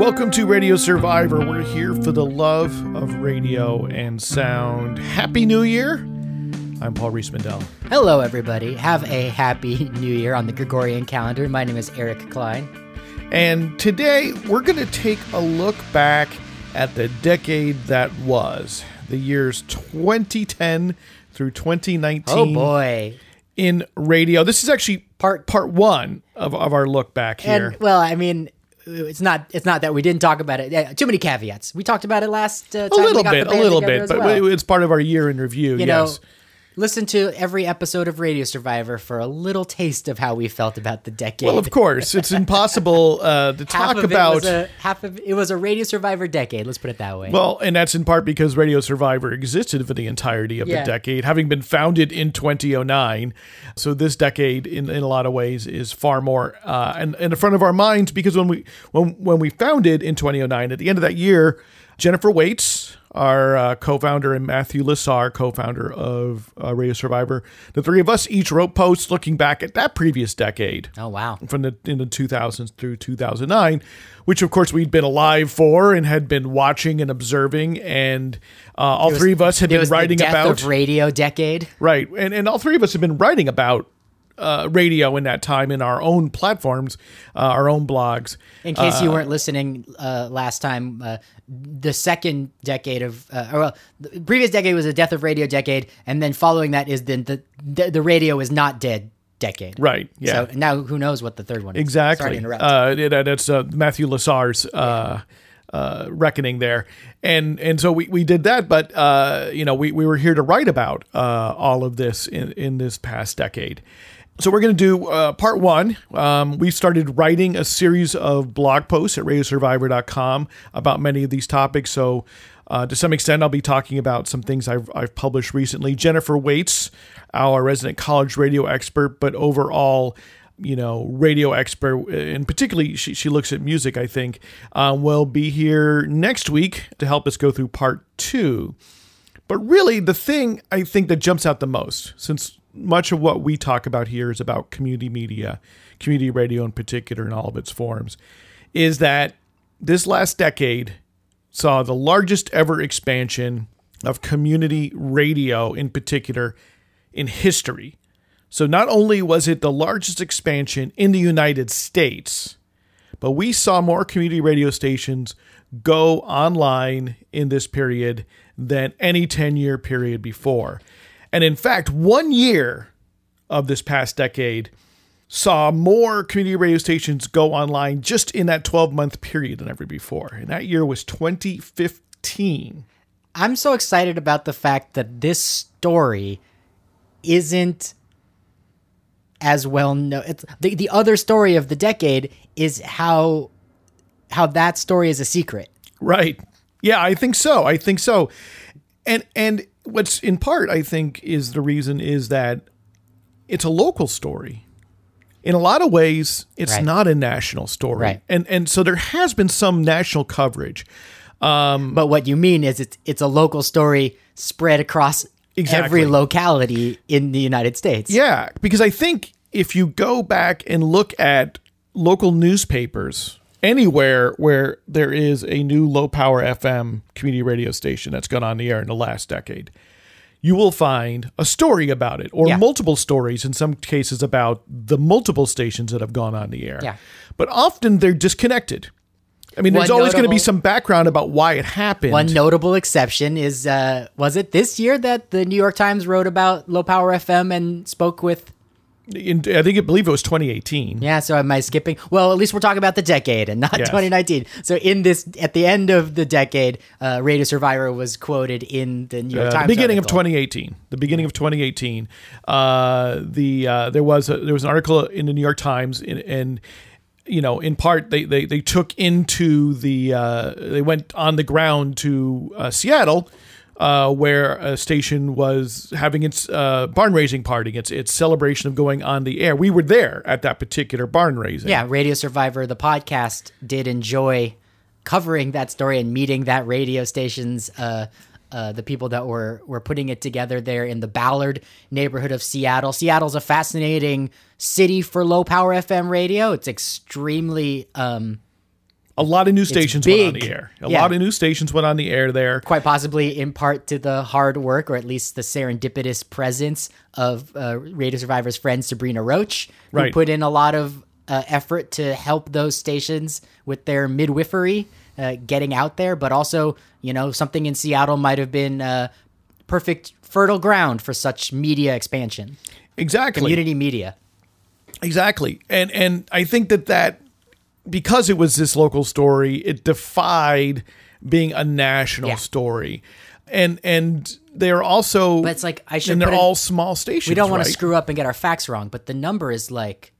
Welcome to Radio Survivor. We're here for the love of radio and sound. Happy New Year. I'm Paul Riismandel. Hello, everybody. Have a happy new year on the Gregorian calendar. My name is Eric Klein. And today we're going to take a look back at the decade that was the years 2010 through 2019 Oh boy. in radio. This is actually part part one of, of our look back here. And well, I mean, it's not it's not that we didn't talk about it. Yeah, too many caveats. We talked about it last uh, a time we little bit, a little bit, as but it's part of our year in review. you yes. know, listen to every episode of Radio Survivor for a little taste of how we felt about the decade. well, of course, it's impossible uh, to half talk of about. it was a half of it was a Radio Survivor decade. Let's put it that way. Well, and that's in part because Radio Survivor existed for the entirety of Yeah. the decade, having been founded in 2009. So this decade, in, in a lot of ways, is far more uh, in, in the front of our minds because when we when when we founded in 2009, at the end of that year, Jennifer Waits, our uh, co-founder, and Matthew Lasar, co-founder of uh, Radio Survivor, the three of us each wrote posts looking back at that previous decade oh wow. from the in the 2000s through 2009 which of course we'd been alive for and had been watching and observing and uh, all three of us had been was writing about radio decade. right and, and all three of us have been writing about uh, radio in that time in our own platforms uh, our own blogs In case you weren't listening uh, last time, uh, the second decade of, uh, or well, the previous decade was the death of radio decade, and then following that is then the, the the radio is not dead decade. right yeah So now who knows what the third one is? Sorry to Exactly. interrupt. Uh, that's uh, Matthew Lasar's uh, uh, reckoning there, and and so we, we did that. But uh, you know, we, we were here to write about uh, all of this in in this past decade. So we're going to do uh, part one. Um, we started writing a series of blog posts at radiosurvivor.com about many of these topics. So uh, to some extent, I'll be talking about some things I've, I've published recently. Jennifer Waits, our resident college radio expert, but overall, you know, radio expert, and particularly she, she looks at music, I think, uh, will be here next week to help us go through part two. But really, the thing I think that jumps out the most, since much of what we talk about here is about community media, community radio in particular, in all of its forms, is that this last decade saw the largest ever expansion of community radio in particular in history. So not only was it the largest expansion in the United States, but we saw more community radio stations go online in this period than any 10 year period before. And in fact, one year of this past decade saw more community radio stations go online just in that 12 month period than ever before. And that year was 2015. I'm so excited about the fact that this story isn't as well known. It's, the the other story of the decade is how how that story is a secret. Right. Yeah, I think so. I think so. And and what's in part I think is the reason is that it's a local story. In a lot of ways, it's Right. not a national story. Right. And and so there has been some national coverage. Um, but what you mean is it's it's a local story spread across Exactly. every locality in the United States. Yeah, because I think if you go back and look at local newspapers anywhere where there is a new low power FM community radio station that's gone on the air in the last decade, you will find a story about it or Yeah. multiple stories in some cases about the multiple stations that have gone on the air. Yeah. But often they're disconnected. I mean, there's always going to be some background about why it happened. One notable exception is uh, was it this year that the New York Times wrote about low power FM and spoke with in, I think I believe it was 2018. Yeah, so am I skipping? Well, at least we're talking about the decade and not Yes. 2019. So in this, at the end of the decade, uh, Radio Survivor was quoted in the New York Uh, Times. the beginning article. of 2018. The beginning of 2018. Uh, the uh, there was a, there was an article in the New York Times, and, and you know, in part they they, they took into the uh, they went on the ground to uh, Seattle. Uh, where a station was having its uh, barn raising party, its its celebration of going on the air. We were there at that particular barn raising. Yeah, Radio Survivor, the podcast, did enjoy covering that story and meeting that radio station's uh, uh, the people that were were putting it together there in the Ballard neighborhood of Seattle. Seattle's a fascinating city for low power FM radio. It's extremely um, A lot of new stations went on the air. A Yeah. lot of new stations went on the air there. quite possibly in part to the hard work or at least the serendipitous presence of uh, Radio Survivor's friend Sabrina Roach, who Right. put in a lot of uh, effort to help those stations with their midwifery uh, getting out there. But also, you know, something in Seattle might have been uh, perfect fertile ground for such media expansion, Exactly. community media. Exactly. And and I think that that because it was this local story, it defied being a national Yeah. story. And and they're also But it's like, I should and they're in- all small stations. We don't want right? to screw up and get our facts wrong, but the number is like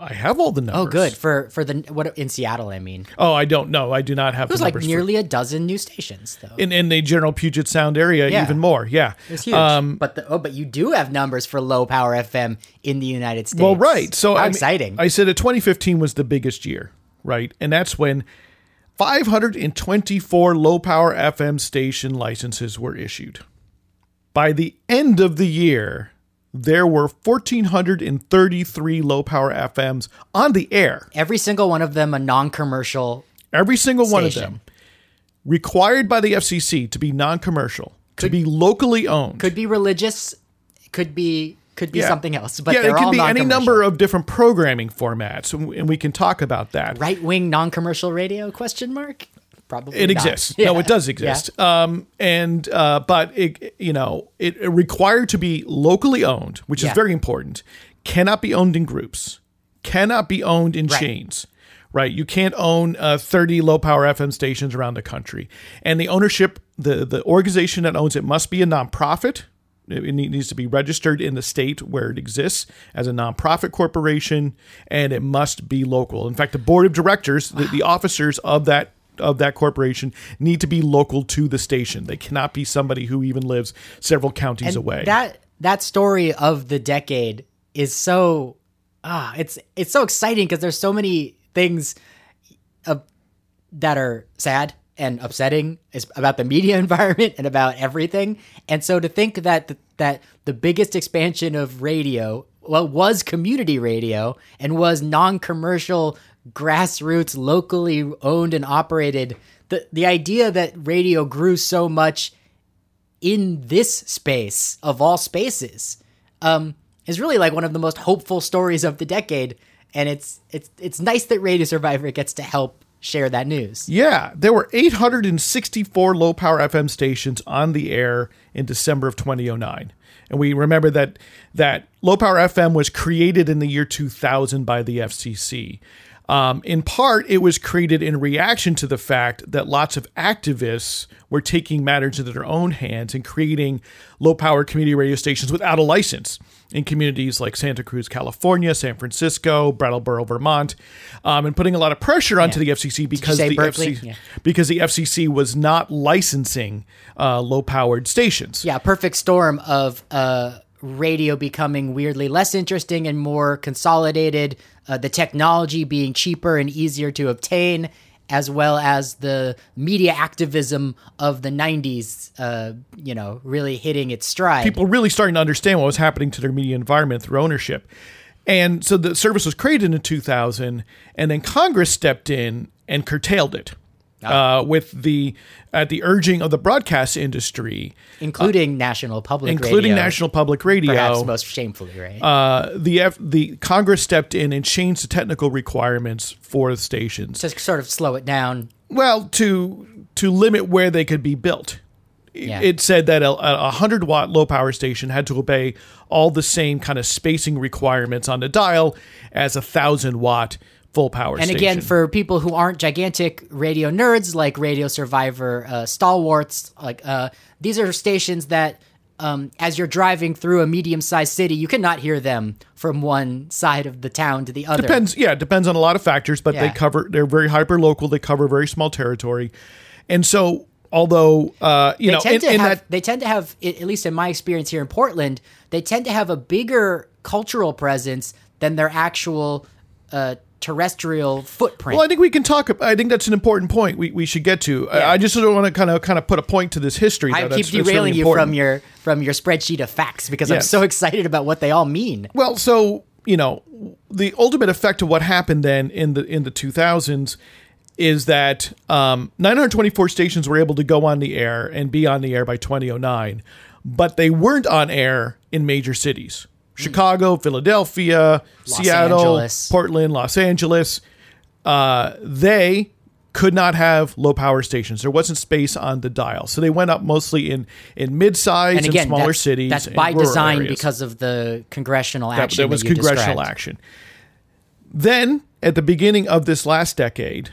I have all the numbers. oh, good for for the what in Seattle. I mean, Oh, I don't know. I do not have was the like numbers for- nearly a dozen new stations though. in in the general Puget Sound area Yeah. even more. Yeah. It's huge. Um, but the, oh, but you do have numbers for low power FM in the United States. Well, right. So how I mean, exciting! I said that 2015 was the biggest year, right? And that's when 524 low power FM station licenses were issued. By the end of the year, there were 1,433 low power FMs on the air. Every single one of them a non-commercial. Every single one of them required by the FCC to be non commercial, to be locally owned. Could be religious. Could be could be Yeah. something else. But yeah, it could be any number of different programming formats, and we can talk about that. right wing non-commercial radio? Question mark. Probably It not. exists. Yeah. No, it does Yeah. exist. Um, and uh, but it, you know, it, it required to be locally owned, which is very important. Cannot be owned in groups. Cannot be owned in Right. chains. Right. You can't own uh, 30 low power FM stations around the country. And the ownership, the the organization that owns it must be a nonprofit. It needs to be registered in the state where it exists as a nonprofit corporation, and it must be local. In fact, the board of directors, the, the officers of that of that corporation, need to be local to the station. They cannot be somebody who even lives several counties away. That that story of the decade is so ah, it's it's so exciting because there's so many things uh, that are sad and upsetting is about the media environment and about everything. And so to think that the, that the biggest expansion of radio well was community radio and was non-commercial grassroots locally owned and operated the the idea that radio grew so much in this space of all spaces um, is really like one of the most hopeful stories of the decade and it's it's it's nice that radio survivor gets to help share that news Yeah, there were 864 low power FM stations on the air in December of 2009. And we remember that that low power FM was created in the year 2000 by the FCC. Um, in part, it was created in reaction to the fact that lots of activists were taking matters into their own hands and creating low power community radio stations without a license in communities like Santa Cruz, California, San Francisco, Brattleboro, Vermont, um, and putting a lot of pressure onto the FCC because the FCC Yeah. because the FCC was not licensing uh, low powered stations. yeah perfect storm of uh radio becoming weirdly less interesting and more consolidated uh, the technology being cheaper and easier to obtain as well as the media activism of the 90s uh, you know really hitting its stride people really starting to understand what was happening to their media environment through ownership. And so the service was created in 2000, and then Congress stepped in and curtailed it Ah. uh, with the at the urging of the broadcast industry, including national public including radio, National Public Radio. perhaps most shamefully right uh, the F, the Congress stepped in and changed the technical requirements for the stations. to sort of slow it down Well, to to limit where they could be built. It- Yeah. It said that a, a 100 watt low power station had to obey all the same kind of spacing requirements on the dial as a 1000 watt full power And station. again, for people who aren't gigantic radio nerds like Radio Survivor uh, stalwarts, like uh, these are stations that, um, as you're driving through a medium-sized city, you cannot hear them from one side of the town to the other. depends yeah, it depends on a lot of factors, but they cover they're very hyper local, they cover very small territory. And so although uh, you They know tend in, to in have. that they tend to have, at least in my experience here in Portland, they tend to have a bigger cultural presence than their actual uh, terrestrial footprint. Well, I think we can talk. I think that's an important point we, we should get to. I- I just want to kind of kind of put a point to this history. I though. keep That's- that's derailing really you from your from your spreadsheet of facts because I'm so excited about what they all mean. Well, so you know, the ultimate effect of what happened then in the in the 2000s is that um, 924 stations were able to go on the air and be on the air by 2009, but they weren't on air in major cities. Chicago, Philadelphia, Seattle, Angeles. Portland, Los Angeles. Uh, they could not have low power stations. There wasn't space on the dial, so they went up mostly in in mid sized And and, again, smaller that's, cities. that's by design areas. because of the congressional That- action. that was that congressional described. action. Then, at the beginning of this last decade,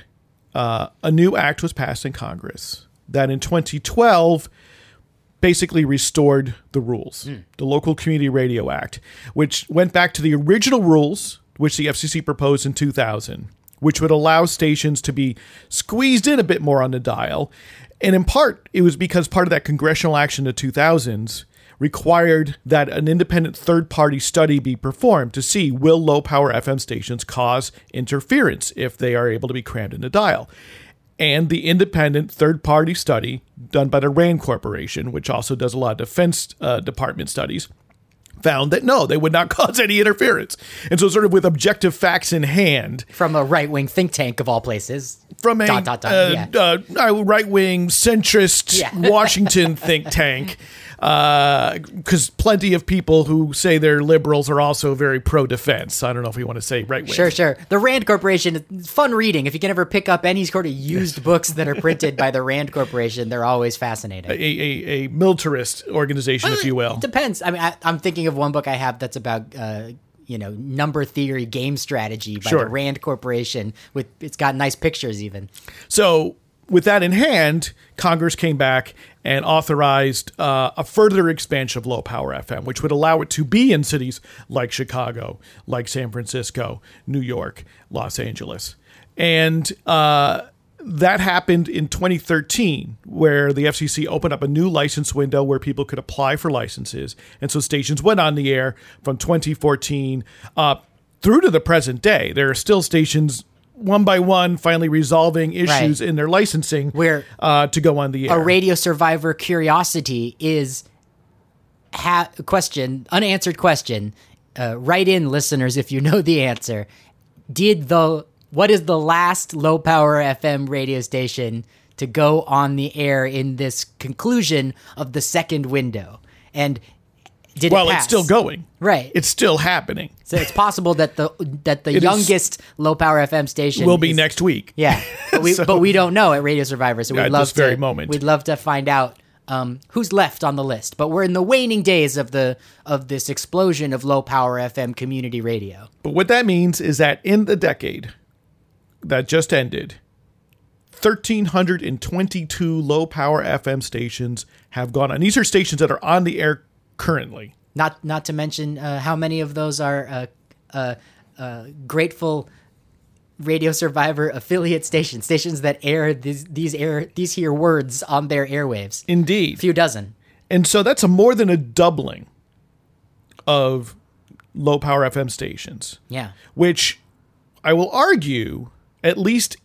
uh, a new act was passed in Congress that in 2012 basically restored the rules, hmm. the Local Community Radio Act, which went back to the original rules which the FCC proposed in 2000, which would allow stations to be squeezed in a bit more on the dial. And in part, it was because part of that congressional action in the 2000s required that an independent third party study be performed to see will low power FM stations cause interference if they are able to be crammed in the dial. And the independent third party study done by the RAND Corporation, which also does a lot of Defense uh, Department studies, found that no, they would not cause any interference. And so, sort of with objective facts in hand, from a right wing think tank of all places. from a Dot, dot, dot, uh, yeah. uh, right wing centrist Yeah. Washington think tank. Because plenty of people who say they're liberals are also very pro defense. I don't know if we want to say right wing. Sure, sure. The Rand Corporation, fun reading. If you can ever pick up any sort of used books that are printed by the Rand Corporation, they're always fascinating. A, a, a militarist organization, if you will. It depends. I mean, I, I'm thinking of one book I have that's about, uh, you know, number theory game strategy by Sure. the Rand Corporation. With it's got nice pictures even. So, with that in hand, Congress came back and authorized uh, a further expansion of low power FM, which would allow it to be in cities like Chicago, like San Francisco, New York, Los Angeles. And uh, that happened in 2013, where the FCC opened up a new license window where people could apply for licenses. And so stations went on the air from 2014 up through to the present day. There are still stations one by one finally resolving issues Right. in their licensing Where uh, to go on the air. a radio survivor curiosity is ha- question unanswered question uh, write in listeners if you know the answer did the what is the last low power fm radio station to go on the air in this conclusion of the second window and did well, it it's still going. right It's still happening. so it's possible that the that the is- youngest low power fm station Will be is- next week. yeah, but we, So- but we don't know at Radio Survivor, so we'd At love this very to, moment. We'd love to find out um, who's left on the list. But we're in the waning days of the of this explosion of low power FM community radio. But what that means is that in the decade that just ended, 1,322 low power FM stations have gone on. These are stations that are on the air currently. Not not to mention uh, how many of those are uh, uh, uh, grateful Radio Survivor affiliate stations, stations that air these these air these here words on their airwaves. Indeed. A few dozen. And so that's a more than a doubling of low power FM stations, Yeah. which I will argue at least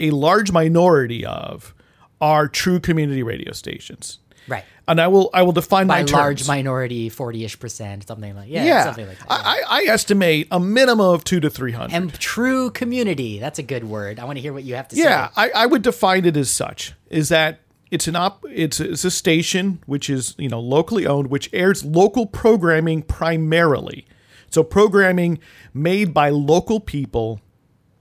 a large minority of are true community radio stations. Right. And I will I will define By my terms. large minority, forty-ish percent, something like yeah, yeah, something like that. I, I I estimate a minimum of two to three hundred. and true community. That's a good word. I want to hear what you have to say. Yeah, I, I would define it as such: is that it's an op, it's it's a station which is you know locally owned, which airs local programming primarily. So programming made by local people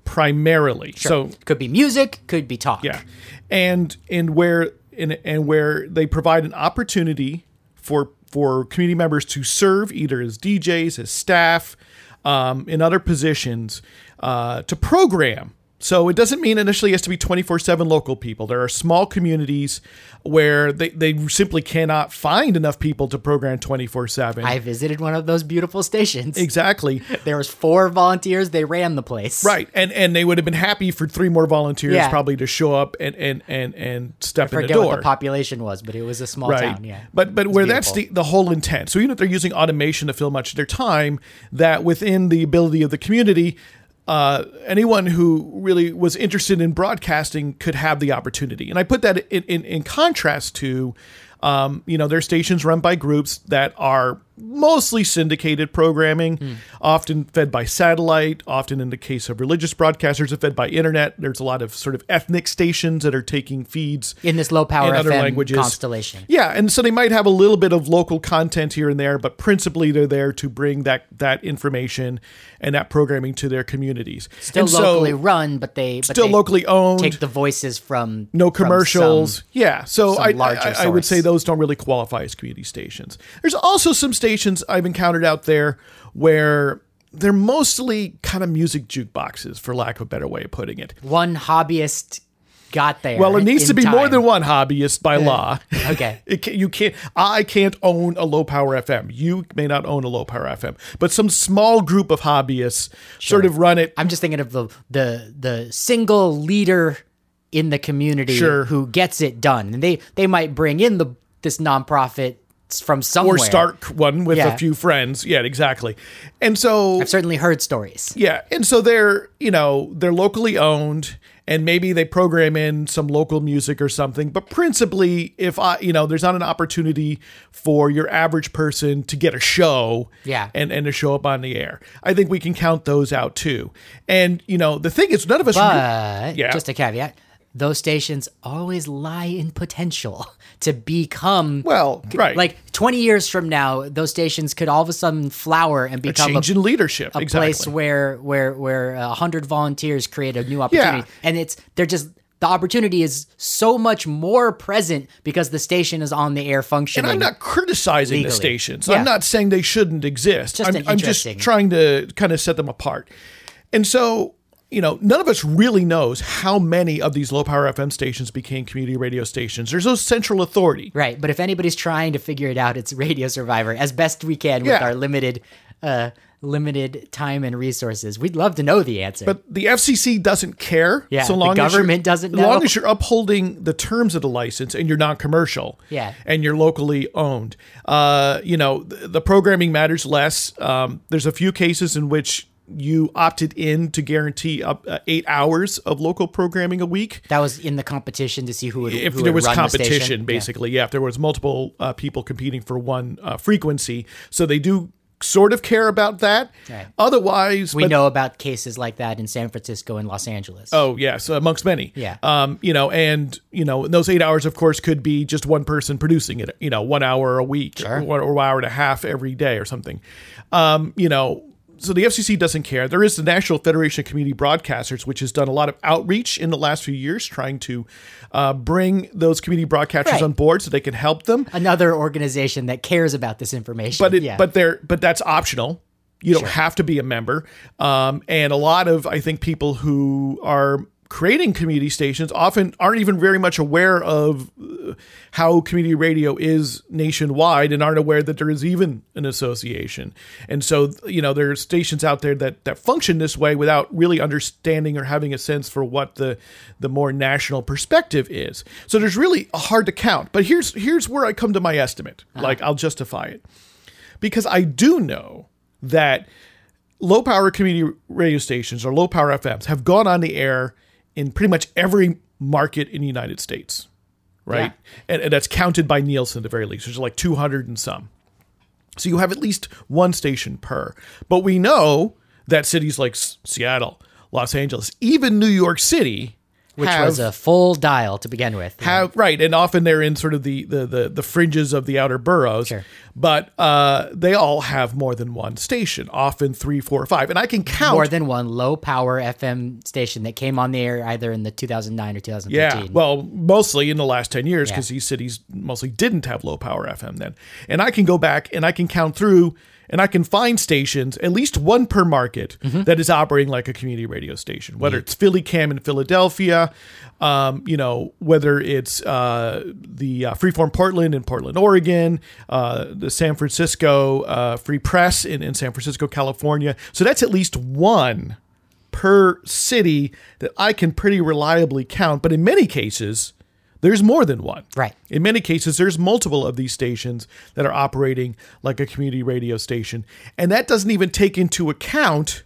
primarily. So Could be music, could be talk. yeah, and and where and, and where they provide an opportunity for for community members to serve either as DJs, as staff, um, in other positions, uh, to program. So it doesn't mean initially it has to be 24 7 local people. There are small communities where they, they simply cannot find enough people to program 24 7. I visited one of those beautiful stations. Exactly. There was four volunteers. They ran the place. Right. And and they would have been happy for three more volunteers Yeah. probably to show up and and and, and step in the Forget door. what the population was, but it was a small right. town. Yeah. But but where that's the, the whole intent. So even if they're using automation to fill much of their time, that within the ability of the community, uh, anyone who really was interested in broadcasting could have the opportunity. And I put that in, in, in contrast to, um, you know, their stations run by groups that are mostly syndicated programming, hmm. often fed by satellite, often in the case of religious broadcasters, are fed by internet. There's a lot of sort of ethnic stations that are taking feeds in this low power other FM languages. constellation. Yeah, and so they might have a little bit of local content here and there, but principally they're there to bring that that information and that programming to their communities. Still and so- locally run, but they but still they locally owned. take the voices from no from commercials. some- yeah, so I, I, I would say those don't really qualify as community stations. There's also some stations I've encountered out there where they're mostly kind of music jukeboxes, for lack of a better way of putting it. one hobbyist got there. Well, it needs to be more than one hobbyist by law. Okay. It can, you can't. I can't own a low power FM. You may not own a low power FM, but some small group of hobbyists sort of run it. I'm just thinking of the the the single leader in the community Sure. who gets it done, and they they might bring in the this nonprofit from somewhere. or start one with Yeah. a few friends. Yeah, exactly. And so I've certainly heard stories. Yeah, and so they're you know they're locally owned, and maybe they program in some local music or something. But principally, if I you know there's not an opportunity for your average person to get a show, Yeah. and and to show up on the air, I think we can count those out too. And you know the thing is, none of us. But Yeah. just a caveat. Those stations always lie in potential to become well, right, like 20 years from now those stations could all of a sudden flower and become a, change in leadership. a exactly. place where where where uh, a hundred volunteers create a new opportunity, Yeah. and it's they're just the opportunity is so much more present because the station is on the air functioning. And I'm not criticizing the legally. stations. Yeah. I'm not saying they shouldn't exist. Just I'm, I'm just trying to kind of set them apart. And so, you know, none of us really knows how many of these low power FM stations became community radio stations. There's no central authority. right, but if anybody's trying to figure it out, it's Radio Survivor as best we can with our limited uh limited time and resources. We'd love to know the answer. But the FCC doesn't care. Yeah, so the long as you're- government doesn't As long as you're upholding the terms of the license and you're non-commercial. Yeah. And you're locally owned. Uh, you know, the, the programming matters less. Um, there's a few cases in which you opted in to guarantee up uh, eight hours of local programming a week. that was in the competition to see who would If who there would was run the competition, Yeah. basically, yeah. If there was multiple uh, people competing for one uh, frequency, so they do sort of care about that. Right. Otherwise, We but- know about cases like that in San Francisco and Los Angeles. Oh yes, amongst many. Yeah. Um, you know, and you know, those eight hours, of course, could be just one person producing it. You know, one hour a week, Sure. or, or hour and a half every day, or something. Um, you know, so the FCC doesn't care. There is the National Federation of Community Broadcasters, which has done a lot of outreach in the last few years, trying to uh, bring those community broadcasters Right. on board so they can help them. Another organization that cares about this information. But it, yeah. but they're, but that's optional. You don't have to be a member. Um, and a lot of, I think, people who are creating community stations often aren't even very much aware of uh, how community radio is nationwide and aren't aware that there is even an association. And so, you know, there are stations out there that, that function this way without really understanding or having a sense for what the, the more national perspective is. So there's really hard to count. But here's, here's where I come to my estimate. Like, I'll justify it because I do know that low power community radio stations or low power FMs have gone on the air in pretty much every market in the United States, right? And, and that's counted by Nielsen at the very least. There's like 200 and some. So you have at least one station per. But we know that cities like S- Seattle, Los Angeles, even New York City, which have, was a full dial to begin with. have right, and often they're in sort of the the the, the fringes of the outer boroughs. Sure. But uh, they all have more than one station, often three, four, or five, and I can count more than one low power FM station that came on the air either in the 2009 or 2013. Yeah, well, mostly in the last 10 years because Yeah. these cities mostly didn't have low power FM then. And I can go back and I can count through and I can find stations, at least one per market, Mm-hmm. that is operating like a community radio station, whether it's PhillyCAM in Philadelphia, um, you know, whether it's uh, the uh, Freeform Portland in Portland, Oregon, uh, the San Francisco uh, Free Press in, in San Francisco, California. So that's at least one per city that I can pretty reliably count. But in many cases, there's more than one. Right. In many cases, there's multiple of these stations that are operating like a community radio station. And that doesn't even take into account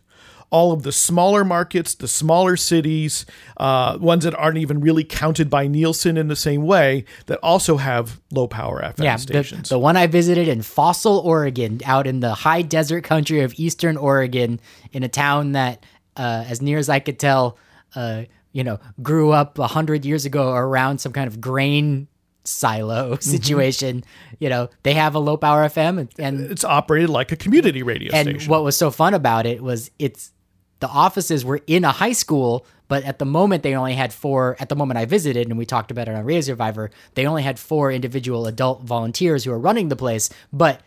all of the smaller markets, the smaller cities, uh, ones that aren't even really counted by Nielsen in the same way, that also have low power FM Yeah, the, stations. the one I visited in Fossil, Oregon, out in the high desert country of eastern Oregon, in a town that, uh, as near as I could tell, uh, you know, grew up a hundred years ago around some kind of grain silo Mm-hmm. situation. You know, they have a low power FM, and, and it's operated like a community radio and station. what was so fun about it was it's the offices were in a high school, but at the moment they only had four. At the moment I visited, and we talked about it on Radio Survivor, they only had four individual adult volunteers who were running the place. But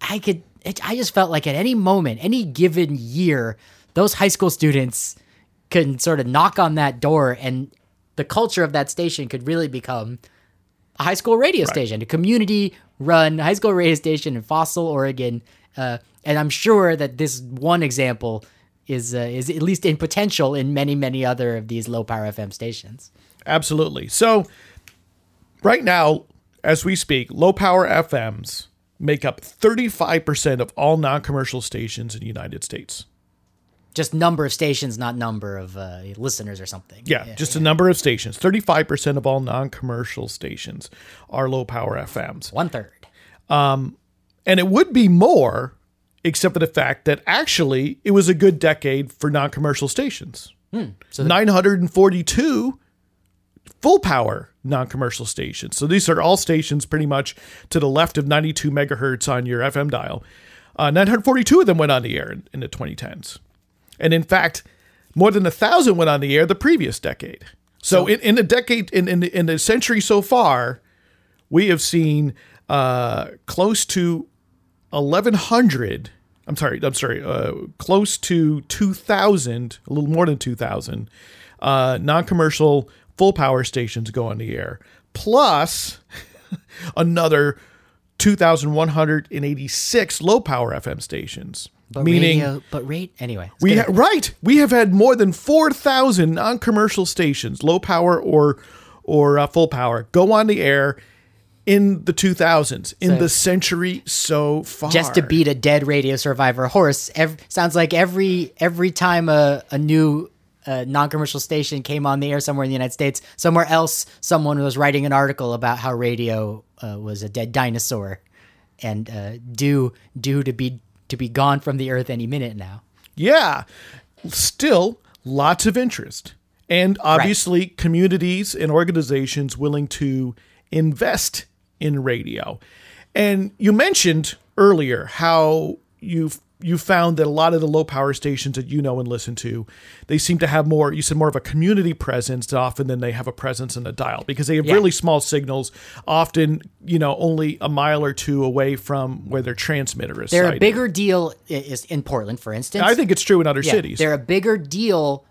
I could, it, I just felt like at any moment, any given year, those high school students could sort of knock on that door, and the culture of that station could really become a high school radio station, a community run high school radio station in Fossil, Oregon. Uh, and I'm sure that this one example is uh, is at least in potential in many many other of these low power FM stations. Absolutely. So, right now, as we speak, low power FMs make up 35% of all non commercial stations in the United States. Just number of stations, not number of uh, listeners or something. Yeah, just a number of stations. 35% of all non commercial stations are low power FMs. one third. And it would be more, except for the fact that actually it was a good decade for non commercial stations. So 942 full power non commercial stations. So these are all stations pretty much to the left of 92 megahertz on your FM dial. Uh, 942 of them went on the air in, in the 2010s. And in fact, more than a thousand went on the air the previous decade. So, in, in a decade, in, in, in the century so far, we have seen uh, close to 1100 i'm sorry i'm sorry uh, close to 2000 a little more than 2000 uh, non-commercial full power stations go on the air plus another 2186 low power fm stations But meaning radio, but rate anyway. we ha- right we have had more than 4000 non-commercial stations low power or or uh, full power go on the air in the 2000s in So- the century so far just to beat a dead radio survivor horse. Ev- sounds like every every time a a new uh, non-commercial station came on the air somewhere in the United States, somewhere else, someone was writing an article about how radio uh, was a dead dinosaur and uh, due due to be to be gone from the earth any minute now. yeah. Still lots of interest. And obviously communities and organizations willing to invest in radio. And you mentioned earlier how you you found that a lot of the low power stations that you know and listen to they seem to have more you said more of a community presence often than they have a presence in the dial because they have Yeah. really small signals often you know only a mile or two away from where their transmitter is They're a bigger deal is in Portland, for instance. i think it's true in other Yeah, cities They're a bigger deal.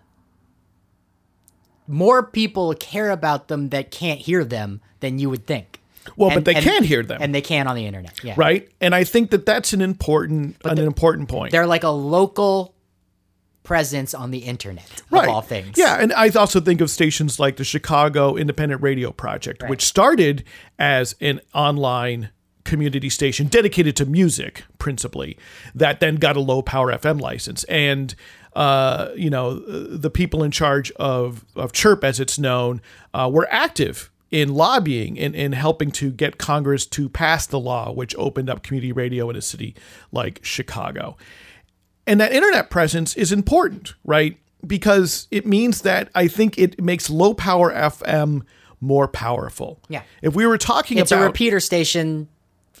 More people care about them that can't hear them than you would think. Well, but they and- can hear them, and they can on the internet. Yeah, right? And I think that that's an important an important point. They're like a local presence on the internet right. of all things. Yeah, and I also think of stations like the Chicago Independent Radio Project, which started as an online community station dedicated to music principally, that then got a low power FM license. And uh, you know, the people in charge of, of Chirp, as it's known, uh, were active in lobbying and, and helping to get Congress to pass the law, which opened up community radio in a city like Chicago. And that internet presence is important, right? Because it means that I think it makes low power FM more powerful. Yeah. If we were talking it's about a repeater station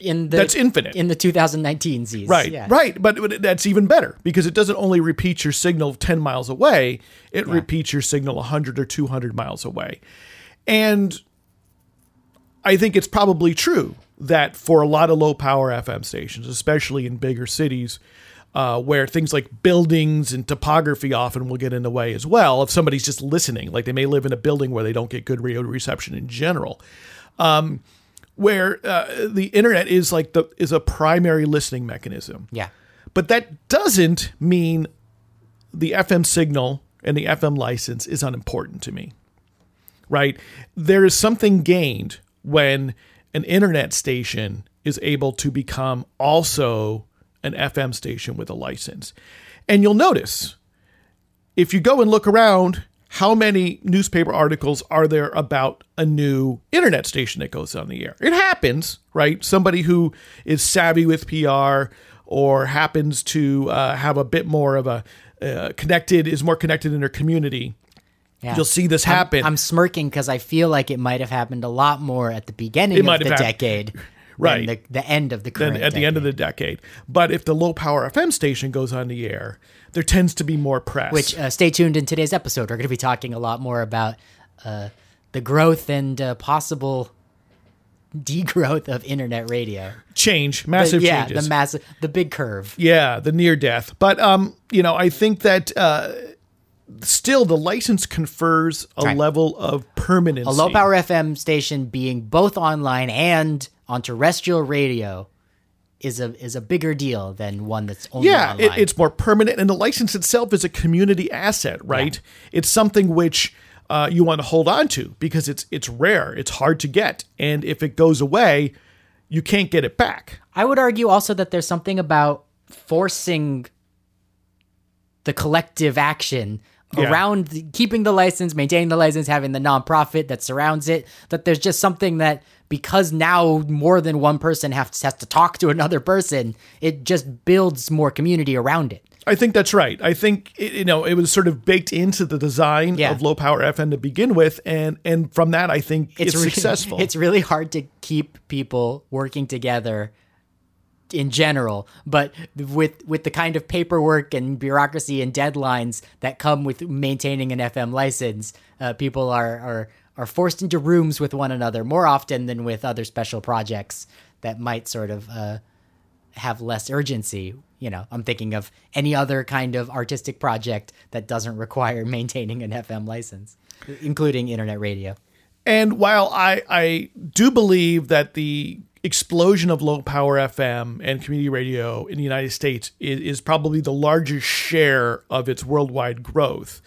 in the That's infinite. in the 2019 Z's. Right, Yeah. right. But but that's even better because it doesn't only repeat your signal 10 miles away, it repeats your signal 100 or 200 miles away. And I think it's probably true that for a lot of low power FM stations, especially in bigger cities, uh, where things like buildings and topography often will get in the way as well, if somebody's just listening, like they may live in a building where they don't get good radio reception in general. Um, where uh, the internet is like the is a primary listening mechanism. Yeah. But that doesn't mean the FM signal and the FM license is unimportant to me. Right? There is something gained when an internet station is able to become also an FM station with a license. And you'll notice if you go and look around, how many newspaper articles are there about a new internet station that goes on the air? It happens, right? Somebody who is savvy with PR or happens to uh, have a bit more of a uh, connected, is more connected in their community. Yeah. You'll see this I'm- happen. I'm, smirking because I feel like it might have happened a lot more at the beginning It of the decade, Right. The, the end of the then current. at the end of the decade. But if the low power FM station goes on the air, there tends to be more press. Which uh, stay tuned in today's episode. We're going to be talking a lot more about uh, the growth and uh, possible degrowth of internet radio. change, massive yeah, changes. the massive, the big curve. Yeah, the near death. But um, you know, I think that uh, still the license confers a Right. level of permanency. A low power FM station being both online and on terrestrial radio is a is a bigger deal than one that's only Yeah, online. it, it's more permanent, and the license itself is a community asset, right? It's something which uh, you want to hold on to because it's it's rare, it's hard to get, and if it goes away, you can't get it back. I would argue also that there's something about forcing the collective action Yeah. around the- keeping the license, maintaining the license, having the nonprofit that surrounds it. That there's just something that because now more than one person has, has to talk to another person, it just builds more community around it. I think that's right. I think it, you know it was sort of baked into the design Yeah. of low power FM to begin with, and and from that, I think it's, really, successful. It's really hard to keep people working together in general, but with with the kind of paperwork and bureaucracy and deadlines that come with maintaining an FM license, uh, people are are are forced into rooms with one another more often than with other special projects that might sort of uh, have less urgency. You know, I'm thinking of any other kind of artistic project that doesn't require maintaining an FM license, including internet radio. And while I, I do believe that the explosion of low power FM and community radio in the United States is, is probably the largest share of its worldwide growth,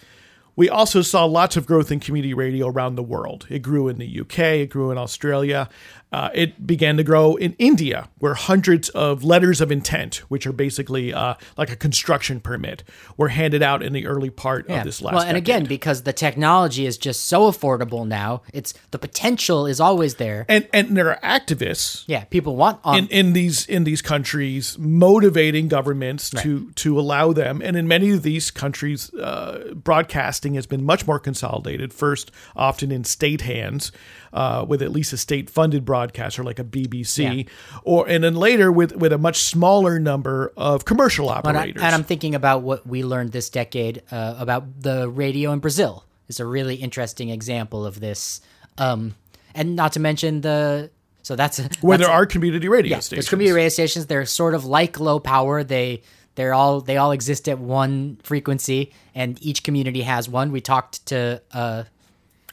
we also saw lots of growth in community radio around the world. It grew in the UK, it grew in Australia. Uh, it began to grow in India, where hundreds of letters of intent, which are basically uh, like a construction permit, were handed out in the early part of this last well, and decade. again, because the technology is just so affordable now, it's the potential is always there. and and there are activists yeah, people want on. in, in these in these countries motivating governments to to allow them and in many of these countries uh, broadcasting has been much more consolidated first often in state hands uh, with at least a state funded broadcaster like a BBC or and then later with with a much smaller number of commercial and, I, operators and I'm thinking about what we learned this decade uh, about the radio in Brazil. Is a really interesting example of this, um, and not to mention the. So that's where that's- there are community radio Yeah, stations there's community radio stations. They're sort of like low power. They they're all they all exist at one frequency, and each community has one. We talked to uh,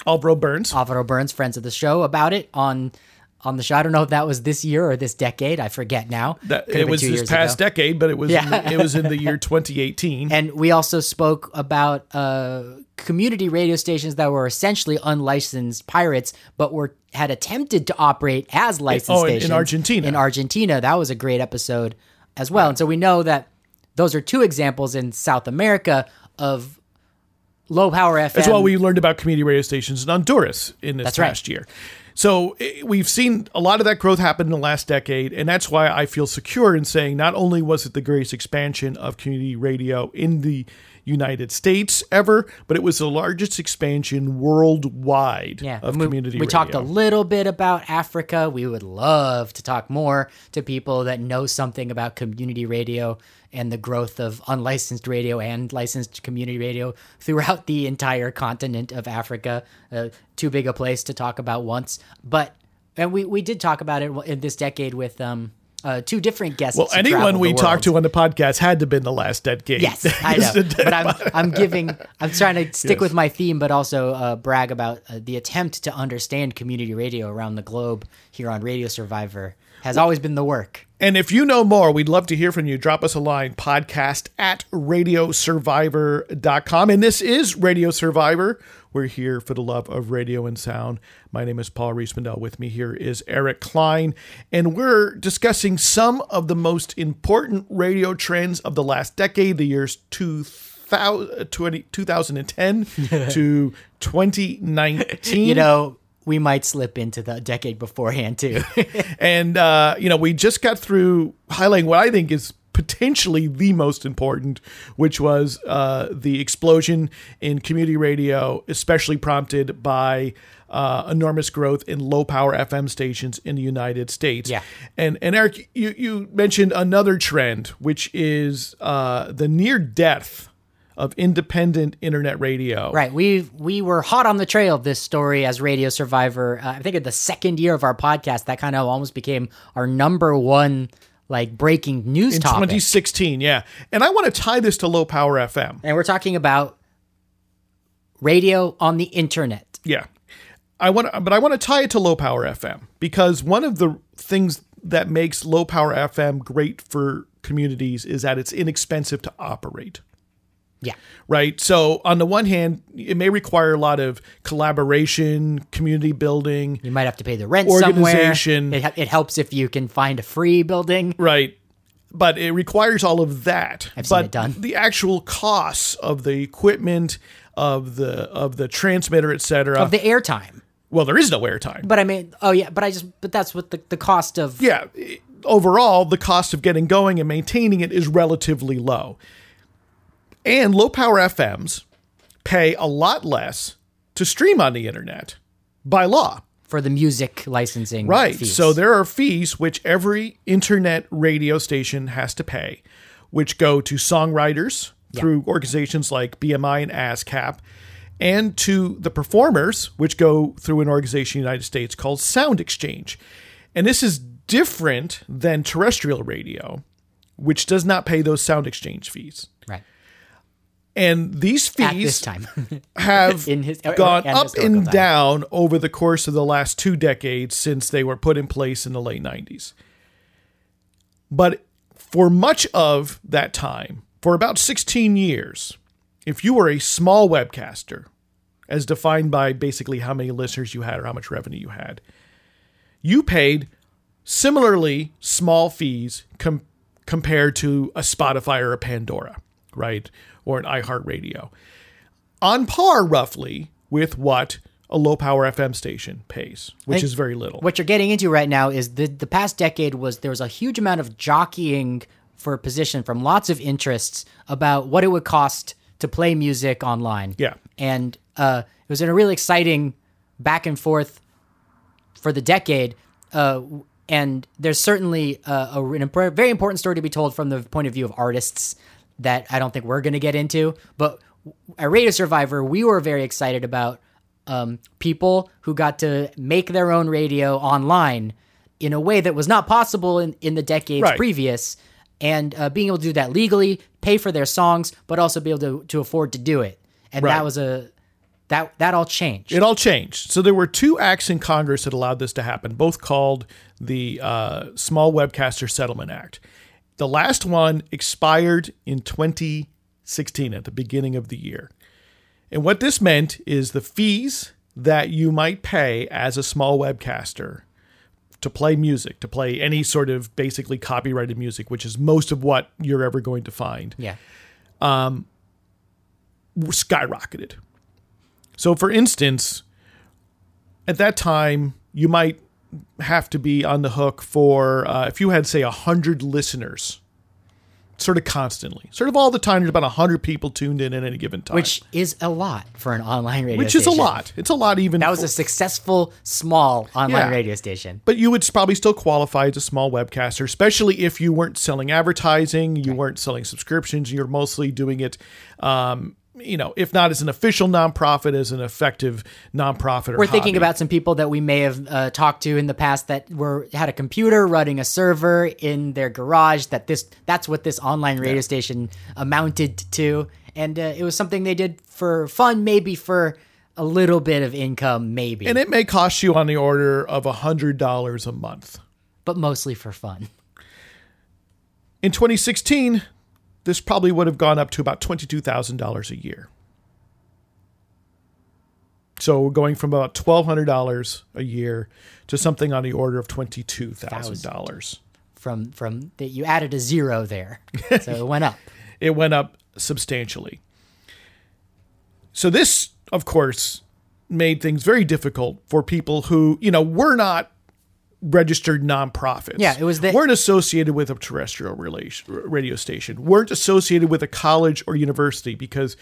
Alvaro Burns Alvaro Burns, friends of the show, about it on on the show. I don't know if that was this year or this decade. I forget now. that it was this past ago. decade but it was in the, it was in the year 2018 And we also spoke about uh, community radio stations that were essentially unlicensed pirates, but were had attempted to operate as licensed oh, in- in Argentina. In Argentina, that was a great episode as well. And so we know that those are two examples in South America of low power FM. As well, we learned about community radio stations in Honduras in this That's right. past year. So eh, we've seen a lot of that growth happen in the last decade, and that's why I feel secure in saying not only was it the greatest expansion of community radio in the United States ever, but it was the largest expansion worldwide yeah, of we, community we radio. talked a little bit about Africa. We would love to talk more to people that know something about community radio and the growth of unlicensed radio and licensed community radio throughout the entire continent of Africa. Uh, too big a place to talk about once, but and we we did talk about it in this decade with um uh, two different guests. well, anyone we talked to on the podcast had to been the last dead game. Yes, I know. but I'm I'm giving I'm trying to stick Yes. with my theme, but also uh, brag about uh, the attempt to understand community radio around the globe here on Radio Survivor has always been the work. And if you know more, we'd love to hear from you. Drop us a line, podcast at radiosurvivor.com. And this is Radio Survivor. We're here for the love of radio and sound. My name is Paul Riismandel. With me here is Eric Klein. And we're discussing some of the most important radio trends of the last decade, the years 2000 2000, 20 2010 to 2019. You know, we might slip into the decade beforehand too. and uh, you know we just got through highlighting what I think is potentially the most important, which was uh, the explosion in community radio, especially prompted by uh, enormous growth in low power FM stations in the United States. Yeah. And and Eric, you you mentioned another trend, which is uh, the near death of independent internet radio. Right. We we were hot on the trail of this story as Radio Survivor. Uh, I think in the second year of our podcast, that kind of almost became our number one like breaking news In topic. 2016, yeah. And I want to tie this to low power FM. and we're talking about radio on the internet. Yeah. I want to, but I want to tie it to low power FM because one of the things that makes low power FM great for communities is that it's inexpensive to operate. Yeah. Right? So on the one hand, it may require a lot of collaboration, community building, You might have to pay the rent somewhere. Organization. It, it helps if you can find a free building. right? But it requires all of that. I've seen but it done. the actual costs of the equipment, of the of the transmitter, et cetera. Of the airtime. well, there is no airtime. But I mean, oh yeah, but I just, but that's what the, the cost of. yeah, overall, the cost of getting going and maintaining it is relatively low. And low power FMs pay a lot less to stream on the internet by law. For the music licensing. Right. fees. So there are fees which every internet radio station has to pay, which go to songwriters through organizations like BMI and ASCAP, and to the performers, which go through an organization in the United States called Sound Exchange. And this is different than terrestrial radio, which does not pay those sound exchange fees. Right. And these At this fees time. have In his- gone and up and time. down over the course of the last two decades since they were put in place in the late 90s. But for much of that time, for about 16 years, if you were a small webcaster, as defined by basically how many listeners you had or how much revenue you had, you paid similarly small fees com- compared to a Spotify or a Pandora, right? Or an iHeartRadio. On par, roughly, with what a low power FM station pays, which is very little. what you're getting into right now is the the past decade was there was a huge amount of jockeying for a position from lots of interests about what it would cost to play music online. Yeah. And uh, it was in a really exciting back and forth for the decade. Uh, and there's certainly uh, a, impor- very important story to be told from the point of view of artists that I don't think we're going to get into. But at Radio Survivor, we were very excited about um, people who got to make their own radio online in a way that was not possible in, in the decades Right. previous. And uh, being able to do that legally, pay for their songs, but also be able to, to afford to do it. And Right. that was a that that all changed. It all changed. So there were two acts in Congress that allowed this to happen, both called the uh, Small Webcaster Settlement Act. The last one expired in 2016 at the beginning of the year. And what this meant is the fees that you might pay as a small webcaster to play music, to play any sort of basically copyrighted music, which is most of what you're ever going to find yeah. Um, skyrocketed. So, for instance, at that time, you might have to be on the hook for uh, if you had, say, 100 listeners, sort of constantly, sort of all the time, there's about 100 people tuned in at any given time. Which is a lot for an online radio which is a lot. It's a lot even. That was for- a successful small online Yeah. radio station. but you would probably still qualify as a small webcaster, especially if you weren't selling advertising, you weren't selling subscriptions, you're mostly doing it, um, you know, if not as an official nonprofit, as an effective nonprofit. Or We're thinking hobby. about some people that we may have uh, talked to in the past that were had a computer running a server in their garage. That this that's what this online radio station amounted to, and uh, it was something they did for fun, maybe for a little bit of income, maybe, and it may cost you on the order of a $100 a month. but mostly for fun. In 2016, this probably would have gone up to about $22,000 a year. So we're going from about $1,200 a year to something on the order of $22,000. From from that you added a zero there, so it went up. It went up substantially. So this, of course, made things very difficult for people who, you know, were not registered nonprofits. Yeah, it was the- weren't associated with a terrestrial relation, radio station, weren't associated with a college or university because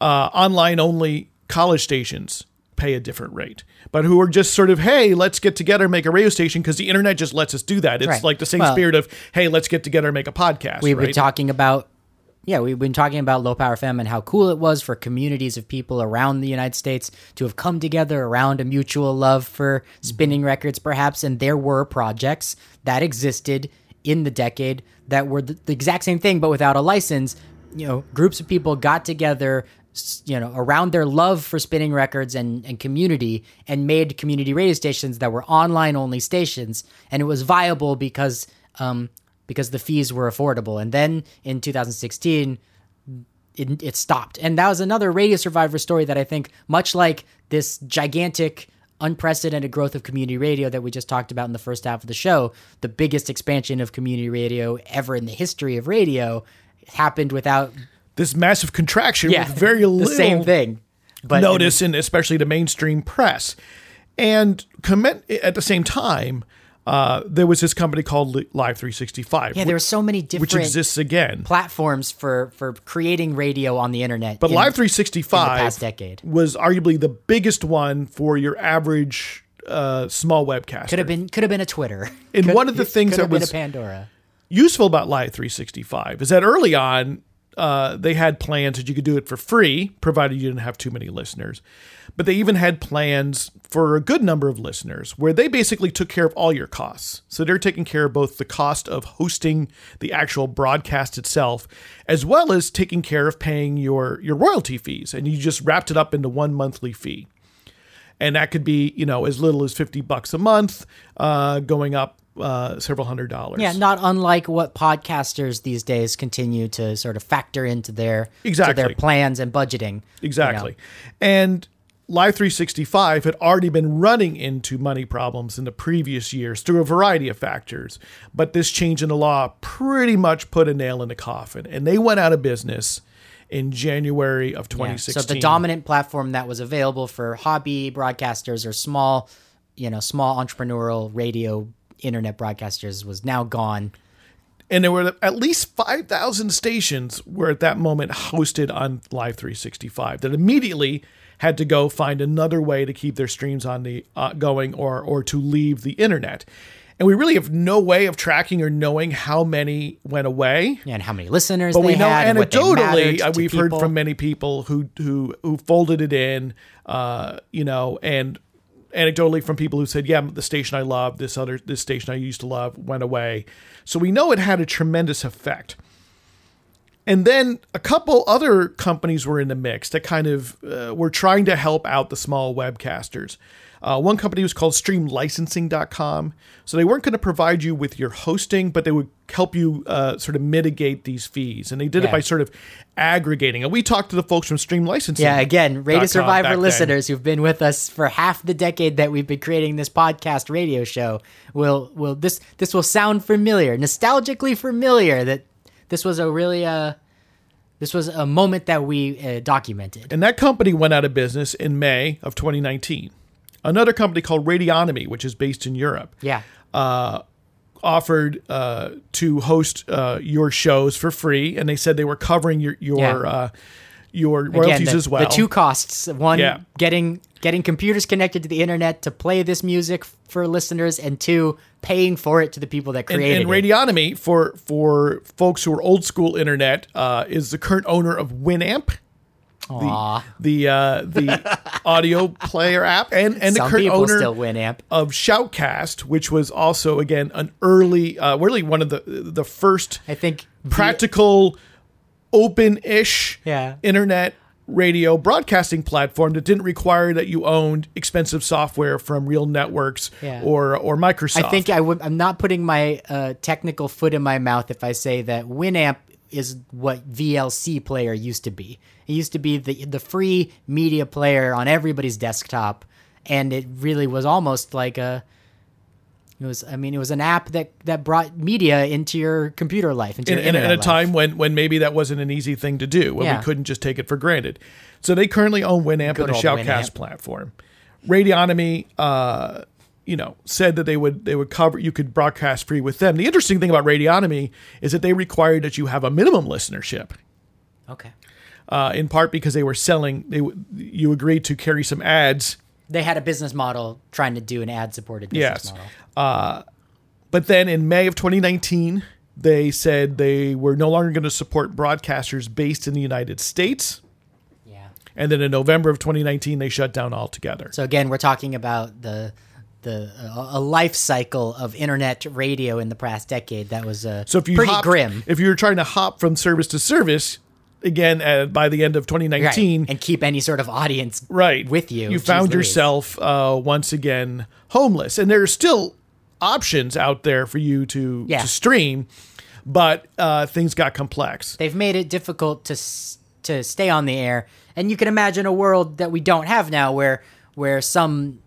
uh, online only college stations pay a different rate. But who are just sort of, hey, let's get together and make a radio station because the internet just lets us do that. It's Right. like the same Well- spirit of, hey, let's get together and make a podcast. We've right? been talking about yeah, we've been talking about low power FM and how cool it was for communities of people around the United States to have come together around a mutual love for spinning records, perhaps. And there were projects that existed in the decade that were the, the exact same thing, but without a license. You know, groups of people got together, you know, around their love for spinning records and, and community and made community radio stations that were online only stations. And it was viable because, um, because the fees were affordable. And then in 2016, it, it stopped. And that was another Radio Survivor story that I think, much like this gigantic, unprecedented growth of community radio that we just talked about in the first half of the show, the biggest expansion of community radio ever in the history of radio happened without this massive contraction yeah, with very little the same thing. But notice in especially the mainstream press. And comment at the same time, uh, there was this company called Live 365, yeah, there were so many different which exists again. platforms for for creating radio on the internet. But in- Live 365 past decade. was arguably the biggest one for your average uh, small webcast. could have been could have been a Twitter. And Could- one of the things that was- a Pandora. useful about Live 365 is that early on, uh, they had plans that you could do it for free, provided you didn't have too many listeners. But they even had plans for a good number of listeners where they basically took care of all your costs. So they're taking care of both the cost of hosting the actual broadcast itself, as well as taking care of paying your, your royalty fees. And you just wrapped it up into one monthly fee and that could be you know as little as 50 bucks a month uh, going up uh, several hundred dollars Yeah, not unlike what podcasters these days continue to sort of factor into their Exactly. their plans and budgeting. you know. exactly and live 365 had already been running into money problems in the previous years through a variety of factors but this change in the law pretty much put a nail in the coffin and they went out of business in january of Yeah. 2016 So the dominant platform that was available for hobby broadcasters or small, you know, small entrepreneurial radio internet broadcasters was now gone. and there were at least 5,000 stations were at that moment hosted on Live 365 that immediately had to go find another way to keep their streams on the uh, going or or to leave the internet. And we really have no way of tracking or knowing how many went away. And how many listeners But they we know had and what they anecdotally, uh, we've heard from many people who who who folded it in, uh, you know, and anecdotally from people who said, "Yeah, the station I love, this other this station I used to love went away." So we know it had a tremendous effect. And then a couple other companies were in the mix that kind of uh, were trying to help out the small webcasters. Uh, one company was called streamlicensing.com. So they weren't going to provide you with your hosting, but they would help you uh, sort of mitigate these fees. And they did it by sort of aggregating. And we talked to the folks from Stream Licensing. Yeah, again, Radio Survivor back then. listeners who've been with us for half the decade that we've been creating this podcast radio show will will this this will sound familiar, nostalgically familiar that this was a really uh this was a moment that we uh, documented. And that company went out of business in May of 2019. Another company called Radionomy, which is based in Europe, Yeah. offered uh, to host uh, your shows for free, and they said they were covering your your Yeah. uh, your Again, royalties the, as well. the two costs one Yeah. getting getting computers connected to the internet to play this music for listeners and two paying for it to the people that and, created and it. Radionomy for for folks who are old school internet uh, is the current owner of Winamp. Aw. The uh, the audio player app and and the current owner still Winamp. of Shoutcast, which was also again an early, uh, really one of the the first I think practical, open-ish Yeah. internet radio broadcasting platform that didn't require that you owned expensive software from RealNetworks Yeah. or or Microsoft. I think I would. I'm not putting my uh, technical foot in my mouth if I say that Winamp is what VLC player used to be. It used to be the the free media player on everybody's desktop, and it really was almost like a It was, I mean, it was an app that that brought media into your computer life, into in, your in, in internet a life. time when when maybe that wasn't an easy thing to do, when Yeah. we couldn't just take it for granted. So they currently own Winamp Good and the old Shoutcast Winamp. platform. Radionomy, uh, you know, said that they would they would cover you could broadcast free with them. The interesting thing about Radionomy is that they required that you have a minimum listenership. Okay, Uh, in part because they were selling, they you agreed to carry some ads they had a business model trying to do an ad-supported business model. Yes. model. But then in May of 2019, they said they were no longer going to support broadcasters based in the United States. Yeah. And then in November of 2019, they shut down altogether. So again, we're talking about the the a a life cycle of internet radio in the past decade that was uh, So if you pretty hopped- grim. if you were trying to hop from service to service, again uh, by the end of 2019, Right. and keep any sort of audience right, with you. you found yourself uh, once again homeless. And there are still options out there for you to, Yeah. to stream, but uh, things got complex. They've made it difficult to s- to stay on the air, and you can imagine a world that we don't have now, where where some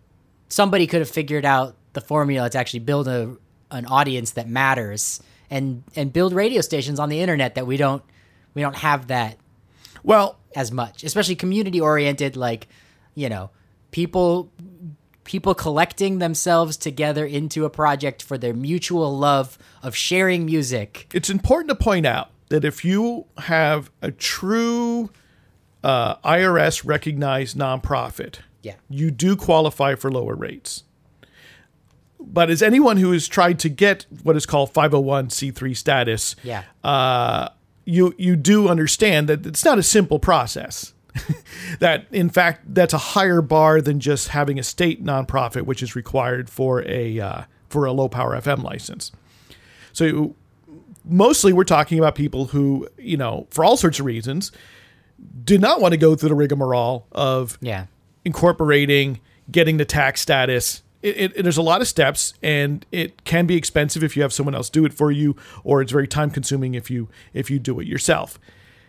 somebody could have figured out the formula to actually build a an audience that matters and and build radio stations on the internet that we don't we don't have that Well, as much, especially community oriented, like you know people people collecting themselves together into a project for their mutual love of sharing music. it's important to point out that if you have a true uh, IRS recognized nonprofit, Yeah. you do qualify for lower rates. But as anyone who has tried to get what is called 501c3 status, Yeah. uh, you you do understand that it's not a simple process. that in fact that's a higher bar than just having a state nonprofit, which is required for a uh, for a low power FM license. So mostly we're talking about people who you know for all sorts of reasons did not want to go through the rigmarole of yeah. Incorporating, getting the tax status. It, it, there's a lot of steps, and it can be expensive if you have someone else do it for you, or it's very time consuming if you if you do it yourself.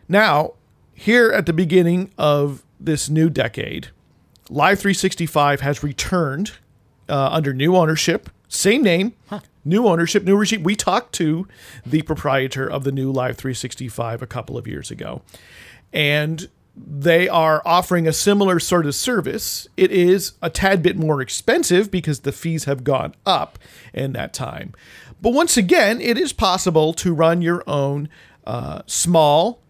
Now, here at the beginning of this new decade, Live 365 has returned uh, under new ownership, same name, new ownership, new regime. We talked to the proprietor of the new Live 365 a couple of years ago, and they are offering a similar sort of service. It is a tad bit more expensive because the fees have gone up in that time. But once again, it is possible to run your own uh, small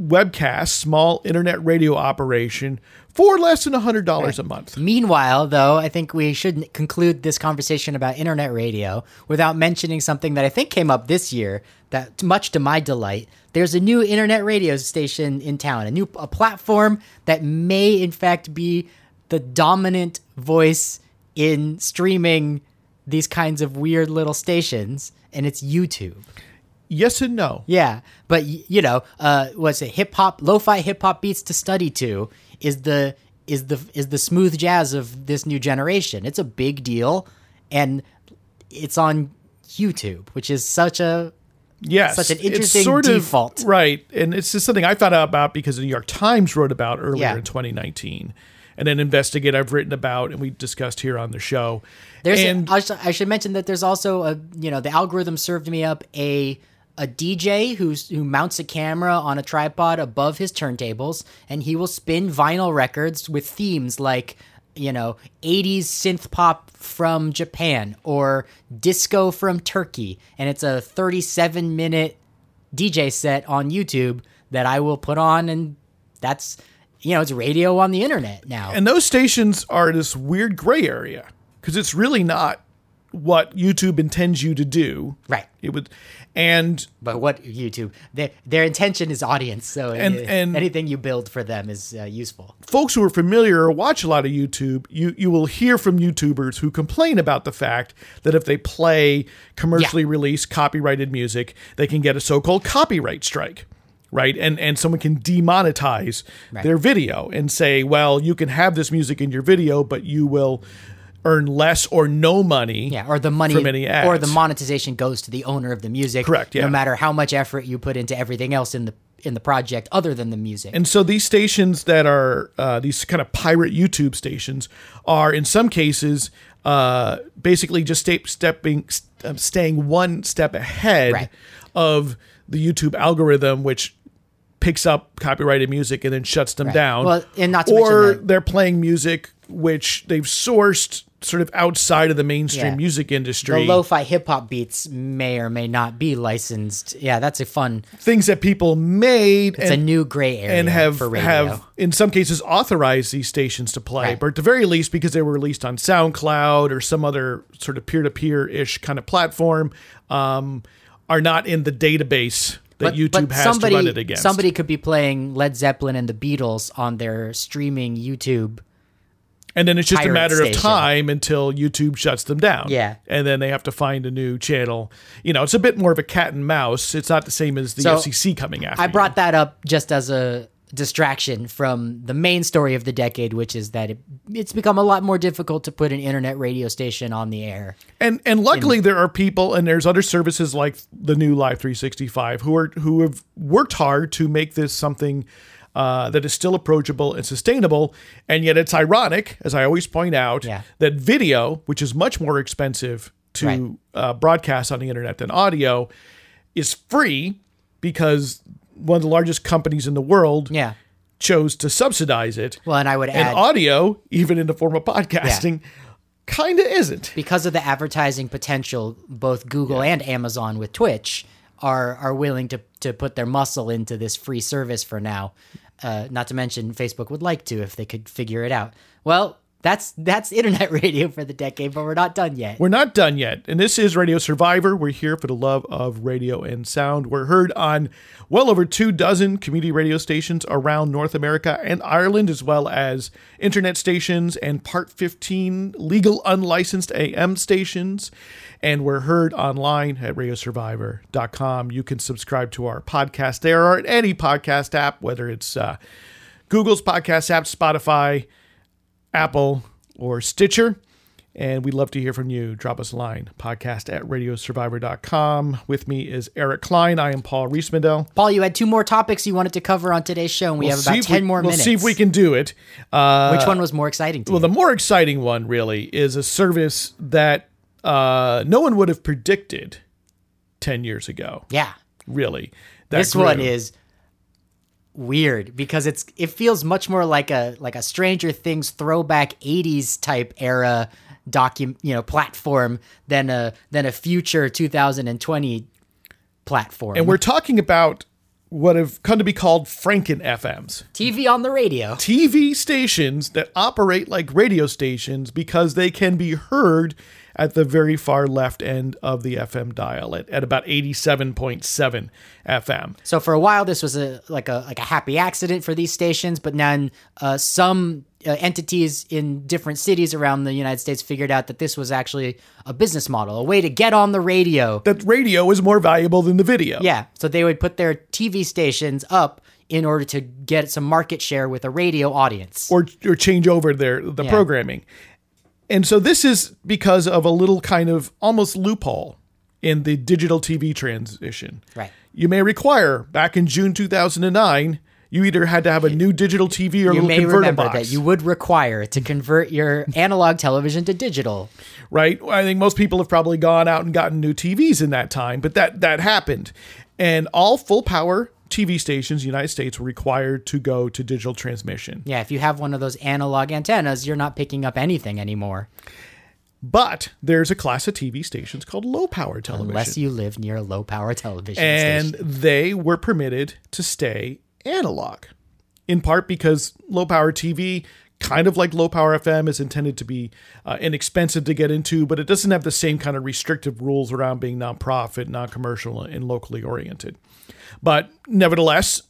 webcast, small internet radio operation for less than $100 a month. Meanwhile, though, I think we should conclude this conversation about internet radio without mentioning something that I think came up this year that much to my delight. There's a new internet radio station in town, a new a platform that may in fact be the dominant voice in streaming these kinds of weird little stations and it's YouTube. Yes and no. Yeah, but you know, uh, what's it? Hip hop, lo-fi hip hop beats to study to is the is the is the smooth jazz of this new generation. It's a big deal, and it's on YouTube, which is such a Yes, Such an it's interesting sort of- default. right? And it's just something I found out about because the New York Times wrote about earlier Yeah. in 2019, and then investigate I've written about and we discussed here on the show. There's and I, should, I should mention that there's also a you know the algorithm served me up a a DJ who's who mounts a camera on a tripod above his turntables and he will spin vinyl records with themes like you know 80s synth pop from Japan or disco from Turkey and it's a 37 minute DJ set on YouTube that I will put on and that's you know it's radio on the internet now. and those stations are this weird gray area because it's really not what YouTube intends you to do. right. It would, and But what YouTube? Their their intention is audience, so And- uh, and- anything you build for them is uh, useful. folks who are familiar or watch a lot of YouTube, you you will hear from YouTubers who complain about the fact that if they play commercially released copyrighted music, they can get a so-called copyright strike. Right. And and someone can demonetize their video and say, well, you can have this music in your video, but you will earn less or no money. Yeah, or the money, from any or the monetization goes to the owner of the music. Correct, yeah. No matter how much effort you put into everything else in the in the project, other than the music. And so these stations that are uh, these kind of pirate YouTube stations are in some cases uh, basically just stay, stepping, st- staying one step ahead Right. of the YouTube algorithm, which picks up copyrighted music and then shuts them down. Well, and not to or mention that- they're playing music which they've sourced sort of outside of the mainstream Yeah. music The industry. lo-fi hip hop beats may or may not be licensed. Yeah, that's a fun. things that people made It's a new gray area and have for radio. have in some cases authorized these stations to play, Right. but at the very least because they were released on SoundCloud or some other sort of peer to peer ish kind of platform, um, are not in the database that YouTube has somebody, to run it against. Somebody could be playing Led Zeppelin and the Beatles on their streaming YouTube. and then it's just a matter station. of time until YouTube shuts them down. Yeah. and then they have to find a new channel. You know, it's a bit more of a cat and mouse. It's not the same as the So, FCC coming after. I you. brought that up just as a distraction from the main story of the decade, which is that it, it's become a lot more difficult to put an internet radio station on the air. And and luckily there are people and there's other services like the new Live 365 who are who have worked hard to make this something uh, that is still approachable and sustainable. And yet it's ironic, as I always point out, Yeah. that video, which is much more expensive to Right. uh, broadcast on the internet than audio, is free because one of the largest companies in the world Yeah. chose to subsidize it. Well, and I would and add audio, even in the form of podcasting, kind of isn't. because of the advertising potential, both Google and Amazon with Twitch are are willing to to put their muscle into this free service for now. Uh, not to mention, Facebook would like to if they could figure it out. Well, that's that's internet radio for the decade, but we're not done yet. We're not done yet. And this is Radio Survivor. We're here for the love of radio and sound. We're heard on well over two dozen community radio stations around North America and Ireland, as well as internet stations and Part 15 legal unlicensed AM stations. And we're heard online at radiosurvivor.com. You can subscribe to our podcast there or at any podcast app, whether it's uh, Google's podcast app, Spotify, Apple, or Stitcher. And we'd love to hear from you. Drop us a line, podcast at radiosurvivor.com. With me is Eric Klein. I am Paul Riismandel. Paul, you had two more topics you wanted to cover on today's show, and we have see about ten we- more we'll minutes. see if we can do it. Uh, Which one was more exciting to well, you? the more exciting one really is a service that uh, no one would have predicted 10 years ago. yeah, Really. That this one is weird because it's it feels much more like a like a Stranger Things throwback '80s type era docu you know platform than a than a future 2020 platform. And we're talking about what have come to be called Franken FMs. TV on the radio. TV stations that operate like radio stations because they can be heard at the very far left end of the FM dial at, at about 87.7 FM. So for a while, this was a like a like a happy accident for these stations, but then uh, some uh, entities in different cities around the United States figured out that this was actually a business model, a way to get on the radio. That radio is more valuable than the video. Yeah, so they would put their TV stations up in order to get some market share with a radio audience. Or, or change over their the Yeah. programming. And so this is because of a little kind of almost loophole in the digital TV transition. Right. You may require back in June 2009, you either had to have a new digital TV or a you little may converter remember box. that you would require to convert your analog television to digital. right? I think most people have probably gone out and gotten new TVs in that time, but that that happened. And all full power TV stations in the United States were required to go to digital transmission. Yeah, if you have one of those analog antennas, you're not picking up anything anymore But there's a class of TV stations called low power television. unless you live near a low power television and station. they were permitted to stay analog in part because low power tv kind of like low power fm is intended to be uh, inexpensive to get into but it doesn't have the same kind of restrictive rules around being nonprofit non-commercial and locally oriented. But nevertheless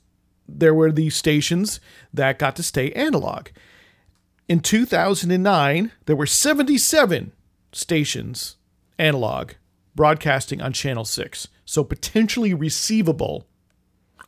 there were these stations that got to stay analog. In 2009 there were 77 stations analog broadcasting on channel 6 so potentially receivable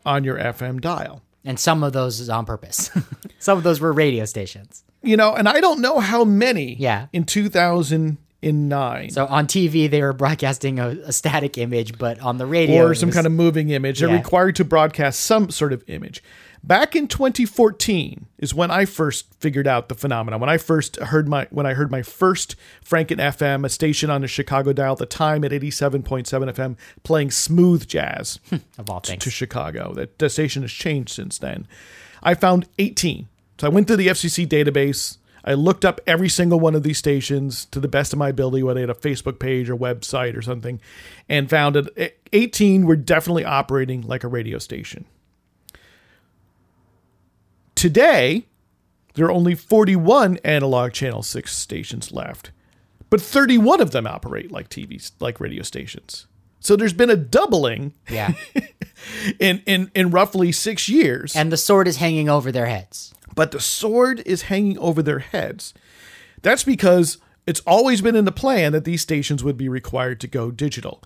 on your fm dial And some of those is on purpose. some of those were radio stations. you know and i don't know how many Yeah. in 2009 So on TV, they were broadcasting a, a static image, but on the radio, or some kind of moving image they're required to broadcast some sort of image Back in 2014 is when I first figured out the phenomenon. When I first heard my when I heard my first Franken FM, a station on the Chicago dial at the time at 87.7 FM, playing smooth jazz Of all things. to Chicago. That the station has changed since then. I found 18. So I went to the FCC database. I looked up every single one of these stations to the best of my ability, whether they had a Facebook page or website or something, and found that 18 were definitely operating like a radio station. Today, there are only 41 analog channel 6 stations left, but 31 of them operate like TVs, like radio stations. So there's been a doubling Yeah. in in in roughly 6 years. and the sword is hanging over their heads. but the sword is hanging over their heads. That's because it's always been in the plan that these stations would be required to go digital.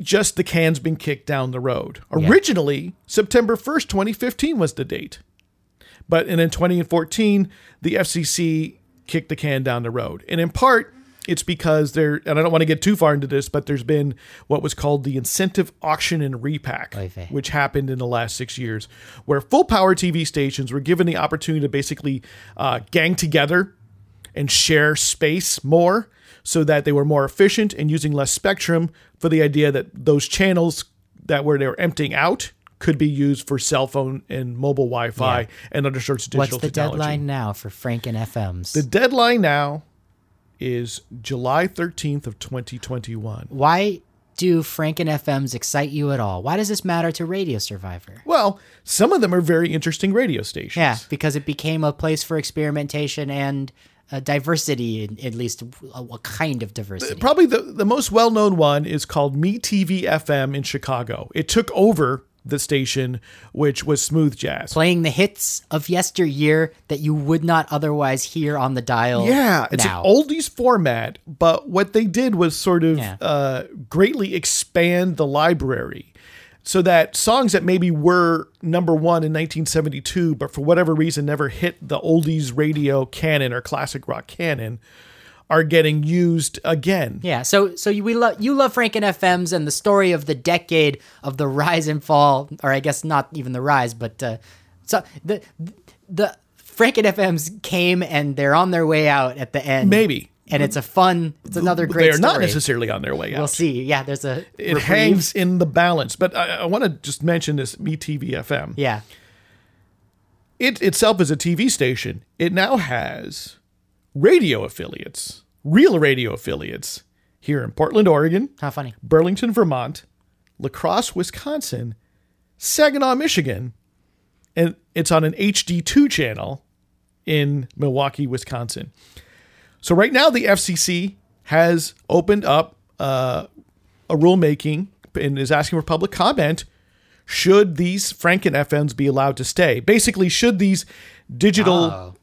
Just the can's been kicked down the road. Originally, September 1st, 2015 was the date. But and in 2014, the FCC kicked the can down the road. And in part, it's because there, and I don't want to get too far into this, but there's been what was called the incentive auction and repack, which happened in the last six years, where full power TV stations were given the opportunity to basically uh, gang together and share space more so that they were more efficient and using less spectrum for the idea that those channels that were they were emptying out could be used for cell phone and mobile Wi-Fi Yeah. and other sorts of digital. What's the technology. deadline now for Franken FMs? The deadline now is July 13th of 2021. Why do Franken FMs excite you at all? Why does this matter to Radio Survivor? Well, some of them are very interesting radio stations. Yeah, because it became a place for experimentation and uh, diversity, at least a, a kind of diversity. Probably the, the most well known one is called Me TV FM in Chicago. It took over the station, which was smooth jazz. Playing the hits of yesteryear that you would not otherwise hear on the dial. Yeah, it's now. an oldies format, but what they did was sort of Yeah. uh, greatly expand the library so that songs that maybe were number one in 1972, but for whatever reason never hit the oldies radio canon or classic rock canon, are getting used again. Yeah, so so you, we love you love Franken FMs and the story of the decade of the rise and fall, or I guess not even the rise, but uh, so the the Franken FMs came and they're on their way out at the end. Maybe. and it's a fun. It's another great. they are not necessarily on their way out. We'll see. Yeah, there's a it reprieve. hangs in the balance. But I, I want to just mention this Me TV FM. Yeah, It itself is a TV station. It now has radio affiliates, real radio affiliates here in Portland, Oregon, how funny. Burlington, Vermont, La Crosse, Wisconsin, Saginaw, Michigan, and it's on an HD2 channel in Milwaukee, Wisconsin. So right now the FCC has opened up uh, a rulemaking and is asking for public comment. Should these Franken FMs be allowed to stay? Basically, should these digital Oh.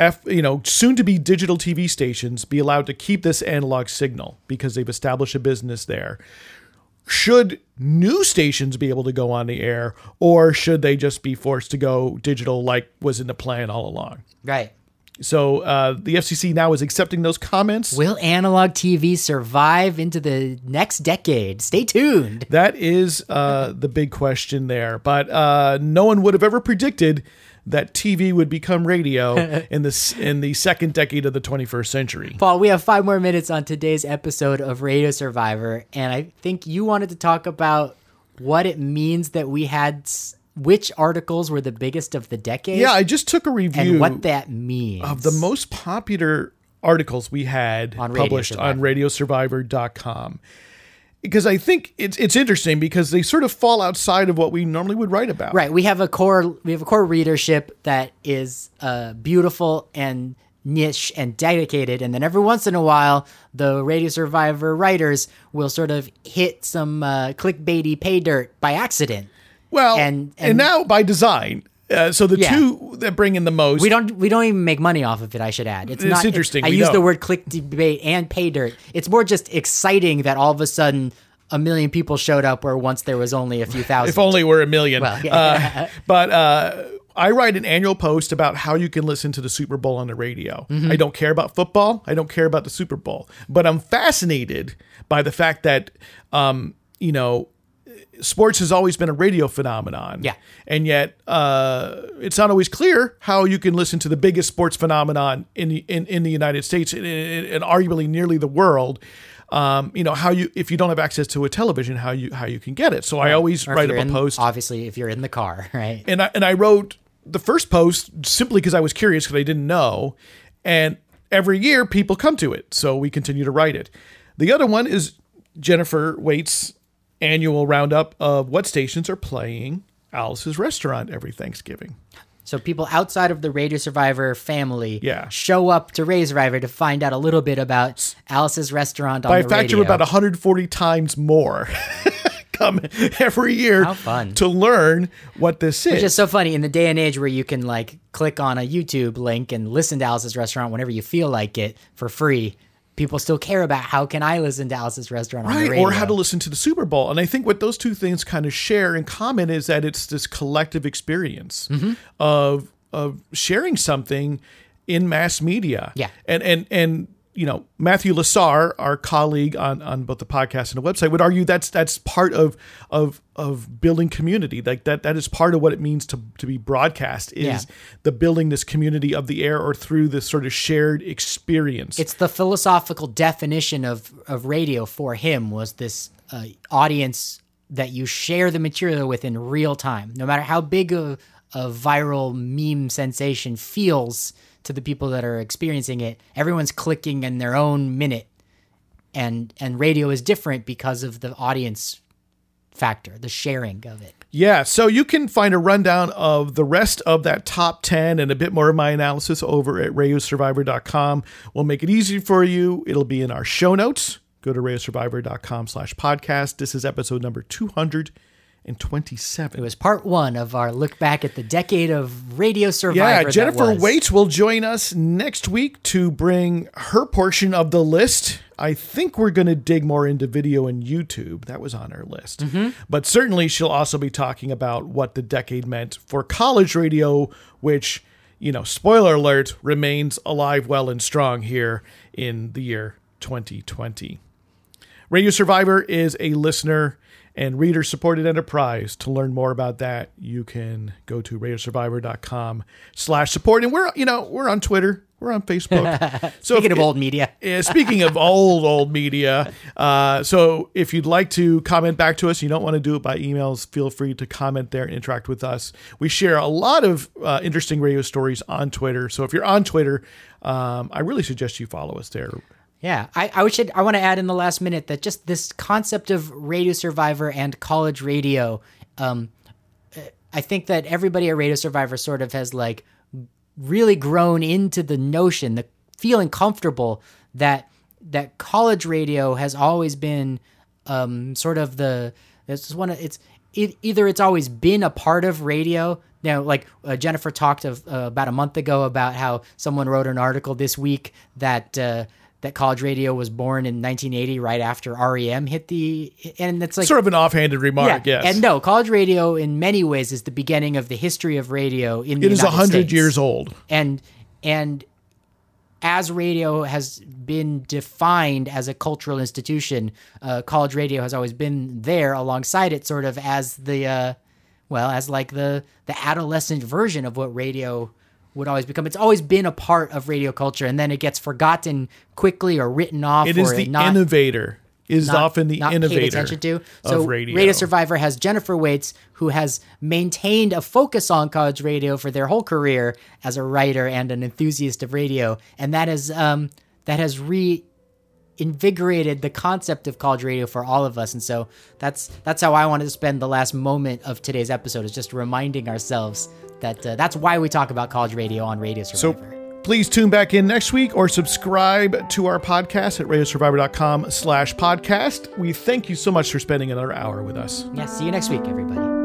F, you know, soon to be digital TV stations be allowed to keep this analog signal because they've established a business there? Should new stations be able to go on the air or should they just be forced to go digital like was in the plan all along? Right. So uh, the FCC now is accepting those comments. Will analog TV survive into the next decade? Stay tuned. That is uh, the big question there. But uh, no one would have ever predicted that TV would become radio in the in the second decade of the 21st century. Paul, we have five more minutes on today's episode of Radio Survivor, and I think you wanted to talk about what it means that we had s- which articles were the biggest of the decade. Yeah, I just took a review and what that means. of the most popular articles we had On Radio published on Survivor. radiosurvivor.com. Because I think it's it's interesting because they sort of fall outside of what we normally would write about. Right. We have a core we have a core readership that is uh, beautiful and niche and dedicated and then every once in a while the radio survivor writers will sort of hit some uh, clickbaity pay dirt by accident Well, And- and, and- now by design. Uh, so the Yeah. two that bring in the most we don't we don't even make money off of it i should add it's, It's not interesting, i use the don't. word clickbait and pay dirt it's more just exciting that all of a sudden a million people showed up where once there was only a few thousand If only we're a million. Well, yeah. uh, but uh, I write an annual post about how you can listen to the Super Bowl on the radio. Mm-hmm. I don't care about football. I don't care about the Super Bowl. But I'm fascinated by the fact that, um, you know, sports has always been a radio phenomenon. Yeah. And yet, uh, it's not always clear how you can listen to the biggest sports phenomenon in the, in, in the United States and, and, arguably nearly the world. Um, you know how you if you don't have access to a television, how you how you can get it. So I always write up a post Obviously, if you're in the car, right? and I and I wrote the first post simply because I was curious because I didn't know, and every year people come to it, so we continue to write it. The other one is Jennifer Waits' annual roundup of what stations are playing Alice's Restaurant every Thanksgiving. So people outside of the Radio Survivor family Yeah. show up to Radio Survivor to find out a little bit about Alice's restaurant on By a the factor radio. of about 140 times more. Come every year How fun. to learn what this is. Which is so funny in the day and age where you can like click on a YouTube link and listen to Alice's restaurant whenever you feel like it for free. People still care about how can I listen to Alice's restaurant right or how to listen to the super bowl and i think what those two things kind of share in common is that it's this collective experience Mm-hmm. of of sharing something in mass media Yeah. and and and you know Matthew Lasar, our colleague on on both the podcast and the website would argue that's that's part of of of building community. Like that that is part of what it means to to be broadcast is Yeah. the building this community of the air or through this sort of shared experience. It's the philosophical definition of, of radio for him was this uh, audience that you share the material with in real time. No matter how big a, a viral meme sensation feels to the people that are experiencing it everyone's clicking in their own minute and and radio is different because of the audience factor the sharing of it Yeah, so you can find a rundown of the rest of that top 10 and a bit more of my analysis over at radiosurvivor.com. We'll make it easy for you. It'll be in our show notes. Go to radiosurvivor.com slash podcast. This is episode number 227. it was part one of our look back at the decade of radio survivor Yeah, Jennifer. Waits will join us next week to bring her portion of the list. I think we're going to dig more into video and YouTube. That was on our list. Mm-hmm. But certainly she'll also be talking about what the decade meant for college radio, which, you know, spoiler alert, remains alive, well, and strong here in the year 2020. Radio Survivor is a listener and reader supported enterprise. To learn more about that, you can go to radiosurvivor.com slash support. And we're, you know, we're on Twitter. We're on Facebook. So Speaking if- of old media, uh, speaking of old, old media, uh, so if you'd like to comment back to us, you don't want to do it by emails, feel free to comment there and interact with us. We share a lot of uh, interesting radio stories on Twitter. So if you're on Twitter, um, I really suggest you follow us there. Yeah, I, I should I want to add in the last minute that just this concept of Radio Survivor and college radio, um, I think that everybody at Radio Survivor sort of has like really grown into the notion, the feeling comfortable that that college radio has always been um, sort of the it's one of it's it, either it's always been a part of radio. Now, like uh, Jennifer talked of uh, about a month ago about how someone wrote an article this week that uh, that college radio was born in 1980, right after REM hit the, and it's like Sort of an offhanded remark, yes. and no, college radio in many ways is the beginning of the history of radio in the it is United 100 States. years old. And and as radio has been defined as a cultural institution, uh, college radio has always been there alongside it, sort of as the uh, well, as like the the adolescent version of what radio would always become. It's always been a part of radio culture, and then it gets forgotten quickly or written off. It is the not, innovator. Is not- often the not paid innovator attention to. So of radio. Survivor has Jennifer Waits, who has maintained a focus on college radio for their whole career as a writer and an enthusiast of radio, and that is um, that has reinvigorated the concept of college radio for all of us. And so that's that's how I wanted to spend the last moment of today's episode is just reminding ourselves that uh, that's why we talk about college radio on Radio Survivor. So- please tune back in next week or subscribe to our podcast at radiosurvivor.com slash podcast. We thank you so much for spending another hour with us. yeah, see you next week, everybody.